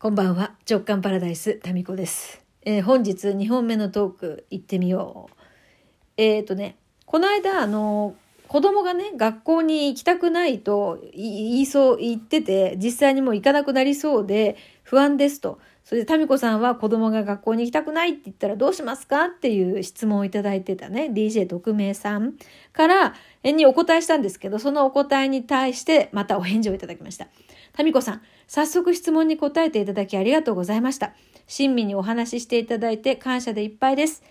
こんばんは。直感パラダイスタミコです、えー本日2本目のトーク行ってみよう。えっ、とねこの間あの子供がね学校に行きたくないと言いそう言ってて実際にもう行かなくなりそうで不安ですと。それでタミコさんは子供が学校に行きたくないって言ったらどうしますかっていう質問をいただいてたね。DJ 特命さんからにお答えしたんですけどそのお答えに対してまたお返事をいただきました。タミコさん早速質問に答えていただきありがとうございました。親身にお話ししていただいて感謝でいっぱいです。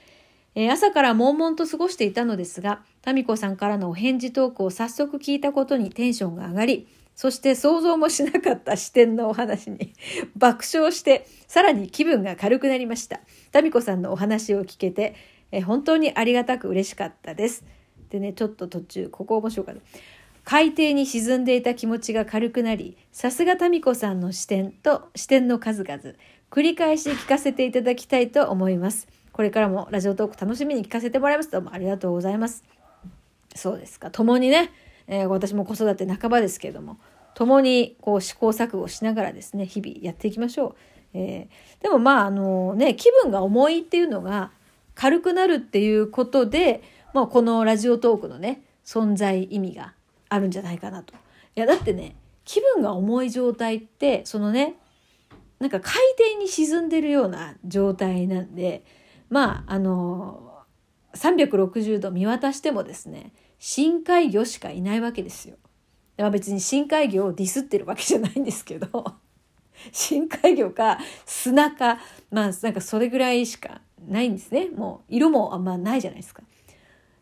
えー朝から悶々と過ごしていたのですが、タミコさんからのお返事トークを早速聞いたことにテンションが上がり、そして想像もしなかった視点のお話に 爆笑して、さらに気分が軽くなりました。タミコさんのお話を聞けて、え本当にありがたく嬉しかったです。でね、ちょっと途中、ここ面白かった。海底に沈んでいた気持ちが軽くなり、さすがタミコさんの視点と視点の数々、繰り返し聞かせていただきたいと思います。これからもラジオトーク楽しみに聞かせてもらいます。どうもありがとうございます。そうですか。共にね、えー私も子育て半ばですけれども、共にこう試行錯誤しながらですね、日々やっていきましょう。えーでもまあ、あのね、気分が重いっていうのが軽くなるっていうことで、まあ、このラジオトークのね、存在意味があるんじゃないかなと。いや、だってね、気分が重い状態って、そのね、なんか海底に沈んでるような状態なんで、まあ、あの、360度見渡してもですね、深海魚しかいないわけですよ。まあ別に深海魚をディスってるわけじゃないんですけど、深海魚か砂か、まあなんかそれぐらいしかないんですね。もう色もあんまないじゃないですか。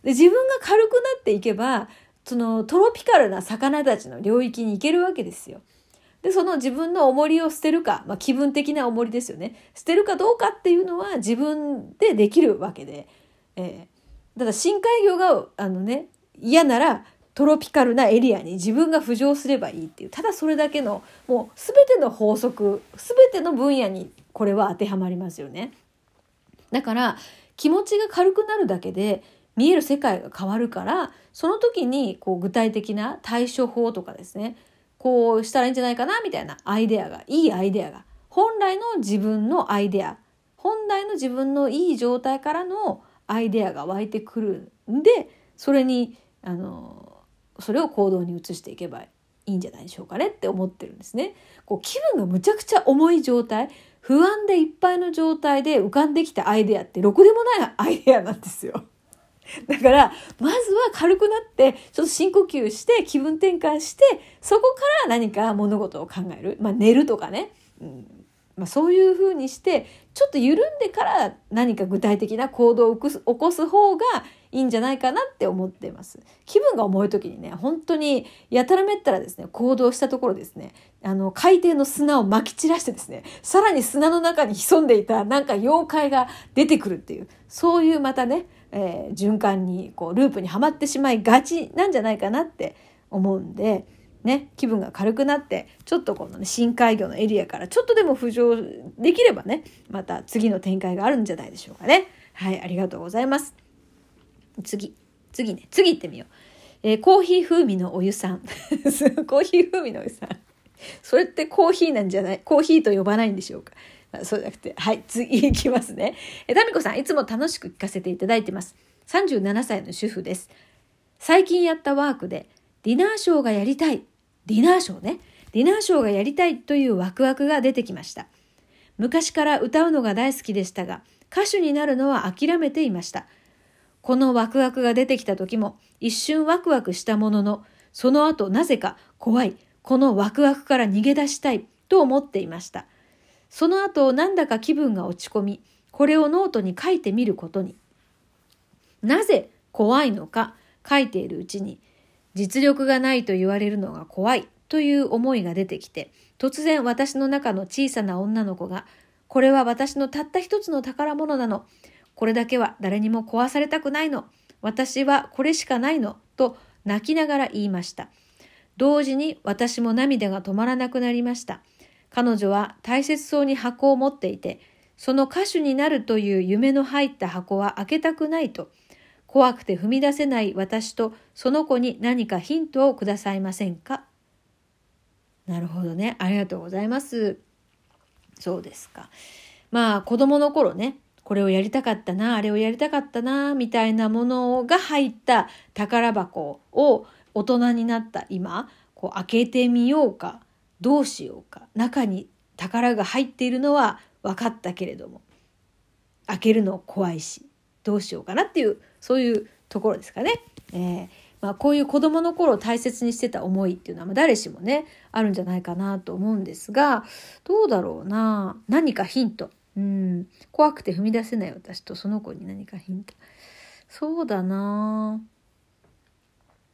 で自分が軽くなっていけば、そのトロピカルな魚たちの領域に行けるわけですよ。で、その自分の重りを捨てるか、まあ気分的な重りですよね。捨てるかどうかっていうのは自分でできるわけで。えー、ただ深海魚が、あのね、嫌ならトロピカルなエリアに自分が浮上すればいいっていう、ただそれだけの、もう全ての法則、全ての分野にこれは当てはまりますよね。だから気持ちが軽くなるだけで見える世界が変わるからその時にこう具体的な対処法とかですねこうしたらいいんじゃないかなみたいなアイデアがいいアイデアが本来の自分のアイデア本来の自分のいい状態からのアイデアが湧いてくるんでそれにあのそれを行動に移していけばいいんじゃないでしょうかねって思ってるんですね。こう気分がむちゃくちゃ重い状態不安でいっぱいの状態で浮かんできたアイデアってろくでもないアイデアなんですよ。だからまずは軽くなってちょっと深呼吸して気分転換してそこから何か物事を考える、まあ、寝るとかね、うんまあ、そういうふうにしてちょっと緩んでから何か具体的な行動を起こす起こす方がいいんじゃないかなって思っています。気分が重い時にね本当にやたらめったらですね行動したところですねあの海底の砂をまき散らしてですねさらに砂の中に潜んでいたなんか妖怪が出てくるっていうそういうまたね、えー循環にこうループにはまってしまいがちなんじゃないかなって思うんで。ね、気分が軽くなってちょっとこの、ね、深海魚のエリアからちょっとでも浮上できればねまた次の展開があるんじゃないでしょうかね。はいありがとうございます。次次ね次行ってみよう。えーコーヒー風味のお湯さん コーヒー風味のお湯さんそれってコーヒーなんじゃない？コーヒーと呼ばないんでしょうか？あそうじゃなくてはい次行きますね。えタミコさんいつも楽しく聞かせていただいてます。37歳の主婦です。最近やったワークでディナーショーがやりたい。ディナーショーね。ディナーショーがやりたいというワクワクが出てきました。昔から歌うのが大好きでしたが、歌手になるのは諦めていました。このワクワクが出てきた時も一瞬ワクワクしたものの、その後なぜか怖い、このワクワクから逃げ出したいと思っていました。その後なんだか気分が落ち込み、これをノートに書いてみることに。なぜ怖いのか書いているうちに、実力がないと言われるのが怖いという思いが出てきて、突然私の中の小さな女の子が、これは私のたった一つの宝物なの。これだけは誰にも壊されたくないの。私はこれしかないの。と泣きながら言いました。同時に私も涙が止まらなくなりました。彼女は大切そうに箱を持っていて、その歌手になるという夢の入った箱は開けたくないと、怖くて踏み出せない私とその子に何かヒントをくださいませんか？なるほどね。ありがとうございます。そうですか。まあ子供の頃ね、これをやりたかったな、あれをやりたかったな、みたいなものが入った宝箱を大人になった今、こう開けてみようか、どうしようか、中に宝が入っているのは分かったけれども、開けるの怖いし、どうしようかなっていう、そういうところですかね。えーまあ、こういう子供の頃大切にしてた思いっていうのは誰しもねあるんじゃないかなと思うんですがどうだろうな。何かヒント。うん。怖くて踏み出せない私とその子に何かヒント。そうだな。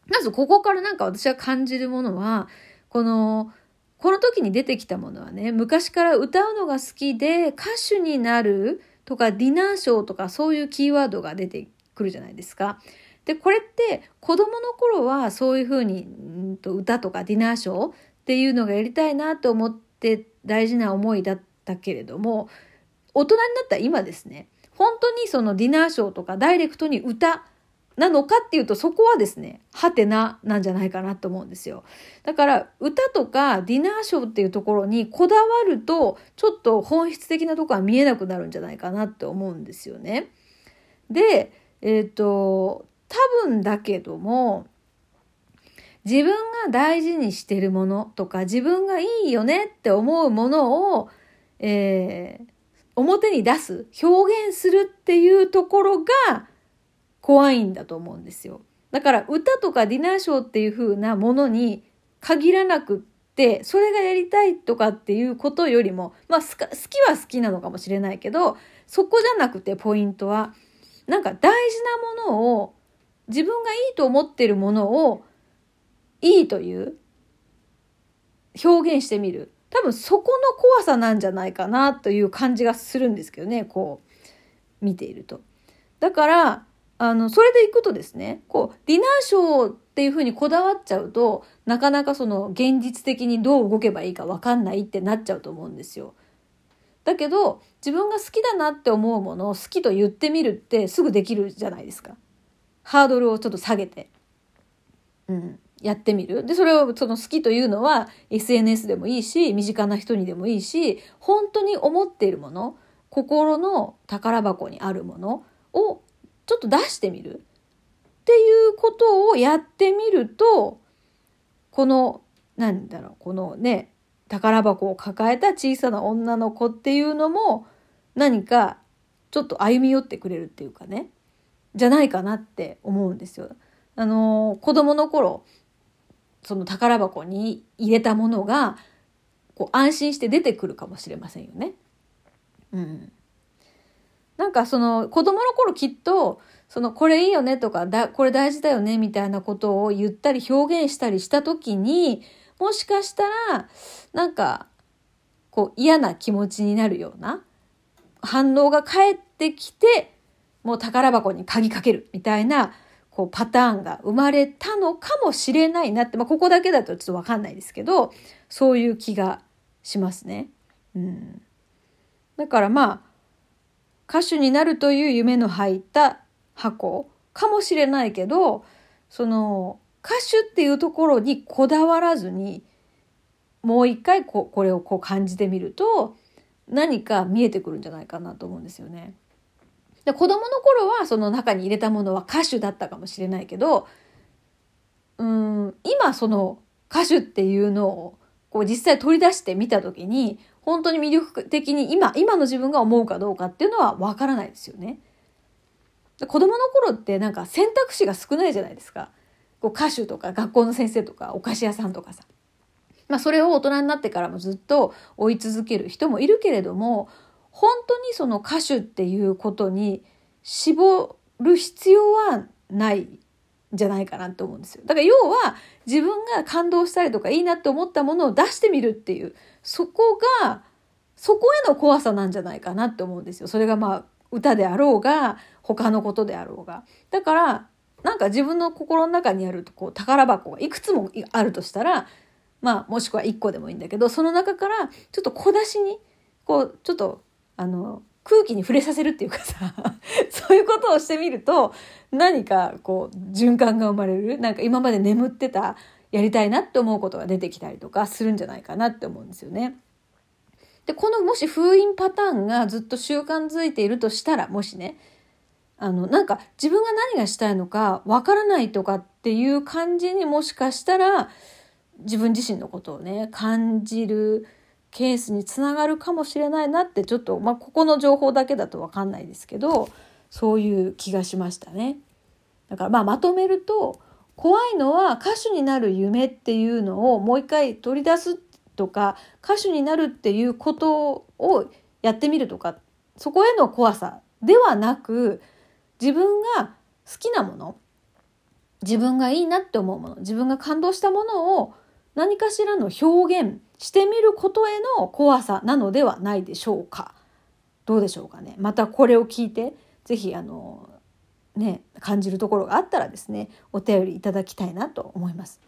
まずここからなんか私が感じるものはこのこの時に出てきたものはね昔から歌うのが好きで歌手になるとかディナーショーとかそういうキーワードが出てくるじゃないですか。でこれって子供の頃はそういうふうにんと歌とかディナーショーっていうのがやりたいなと思って大事な思いだったけれども大人になった今ですね本当にそのディナーショーとかダイレクトに歌なのかっていうとそこはですねはてななんじゃないかなと思うんですよ。だから歌とかディナーショーっていうところにこだわるとちょっと本質的なとこは見えなくなるんじゃないかなって思うんですよね。でえっ、ー、と多分だけども自分が大事にしてるものとか自分がいいよねって思うものを、えー、表に出す表現するっていうところが怖いんだと思うんですよ。だから歌とかディナーショーっていう風なものに限らなくってそれがやりたいとかっていうことよりもまあ好きは好きなのかもしれないけどそこじゃなくてポイントはなんか大事なものを自分がいいと思ってるものをいいという表現してみる多分そこの怖さなんじゃないかなという感じがするんですけどねこう見ていると。だからあのそれでいくとですねこうディナーショーっていうふうにこだわっちゃうとなかなかその現実的にどう動けばいいか分かんないってなっちゃうと思うんですよ。だけど自分が好きだなって思うものを好きと言ってみるってすぐできるじゃないですか。ハードルをちょっと下げて、うん、やってみる。で、それをその好きというのは SNS でもいいし、身近な人にでもいいし、本当に思っているもの、心の宝箱にあるものをちょっと出してみるっていうことをやってみると、この、なんだろう、このね、宝箱を抱えた小さな女の子っていうのも何かちょっと歩み寄ってくれるっていうかね。じゃないかなって思うんですよ。あの子供の頃その宝箱に入れたものがこう安心して出てくるかもしれませんよね。うん、なんかその子供の頃きっとそのこれいいよねとかだこれ大事だよねみたいなことを言ったり表現したりした時にもしかしたらなんかこう嫌な気持ちになるような反応が返ってきてもう宝箱に鍵かけるみたいなこうパターンが生まれたのかもしれないなって、まあ、ここだけだとちょっとわかんないですけどそういう気がしますね。うん、だからまあ歌手になるという夢の入った箱かもしれないけどその歌手っていうところにこだわらずにもう一回ここれをこう感じてみると何か見えてくるんじゃないかなと思うんですよね。で子供の頃はその中に入れたものは歌手だったかもしれないけどうん今その歌手っていうのをこう実際取り出してみた時に本当に魅力的に今今の自分が思うかどうかっていうのはわからないですよね。子供の頃ってなんか選択肢が少ないじゃないですか。こう歌手とか学校の先生とかお菓子屋さんとかさ。まあそれを大人になってからもずっと追い続ける人もいるけれども本当にその歌手っていうことに絞る必要はないんじゃないかなと思うんですよ。だから要は自分が感動したりとかいいなって思ったものを出してみるっていうそこがそこへの怖さなんじゃないかなって思うんですよ。それがまあ歌であろうが他のことであろうが。だからなんか自分の心の中にあるこう宝箱がいくつもあるとしたらまあもしくは1個でもいいんだけどその中からちょっと小出しにこうちょっとあの空気に触れさせるっていうかさ そういうことをしてみると何かこう循環が生まれるなんか今まで眠ってたやりたいなって思うことが出てきたりとかするんじゃないかなって思うんですよね。でこのもし封印パターンがずっと習慣づいているとしたらもしねあのなんか自分が何がしたいのかわからないとかっていう感じにもしかしたら自分自身のことをね感じるケースにつながるかもしれないなってちょっと、まあ、ここの情報だけだと分かんないですけどそういう気がしましたね。だからまあまとめると怖いのは歌手になる夢っていうのをもう一回取り出すとか歌手になるっていうことをやってみるとかそこへの怖さではなく自分が好きなもの自分がいいなって思うもの自分が感動したものを何かしらの表現してみることへの怖さなのではないでしょうか。どうでしょうかね。またこれを聞いて是非あのね感じるところがあったらですねお便りいただきたいなと思います。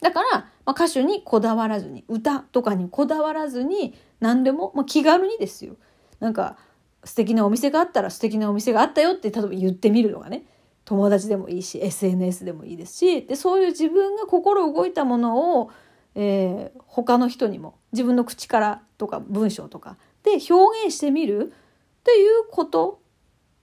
だから、まあ、歌手にこだわらずに歌とかにこだわらずに何でも、まあ、気軽にですよ。なんか素敵なお店があったら素敵なお店があったよって例えば言ってみるのがね友達でもいいし SNS でもいいですしでそういう自分が心動いたものを、えー、他の人にも自分の口からとか文章とかで表現してみるっていうこと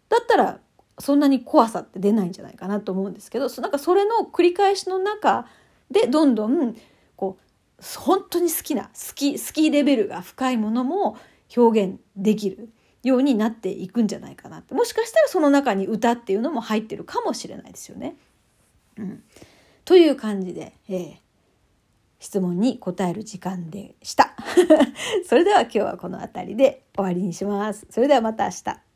だったらそんなに怖さって出ないんじゃないかなと思うんですけどなんかそれの繰り返しの中でどんどんこう本当に好きな好き好きレベルが深いものも表現できる。ようになっていくんじゃないかなってもしかしたらその中に歌っていうのも入ってるかもしれないですよね。うん、という感じで、えー、質問に答える時間でした。それでは今日はこの辺りで終わりにします。それではまた明日。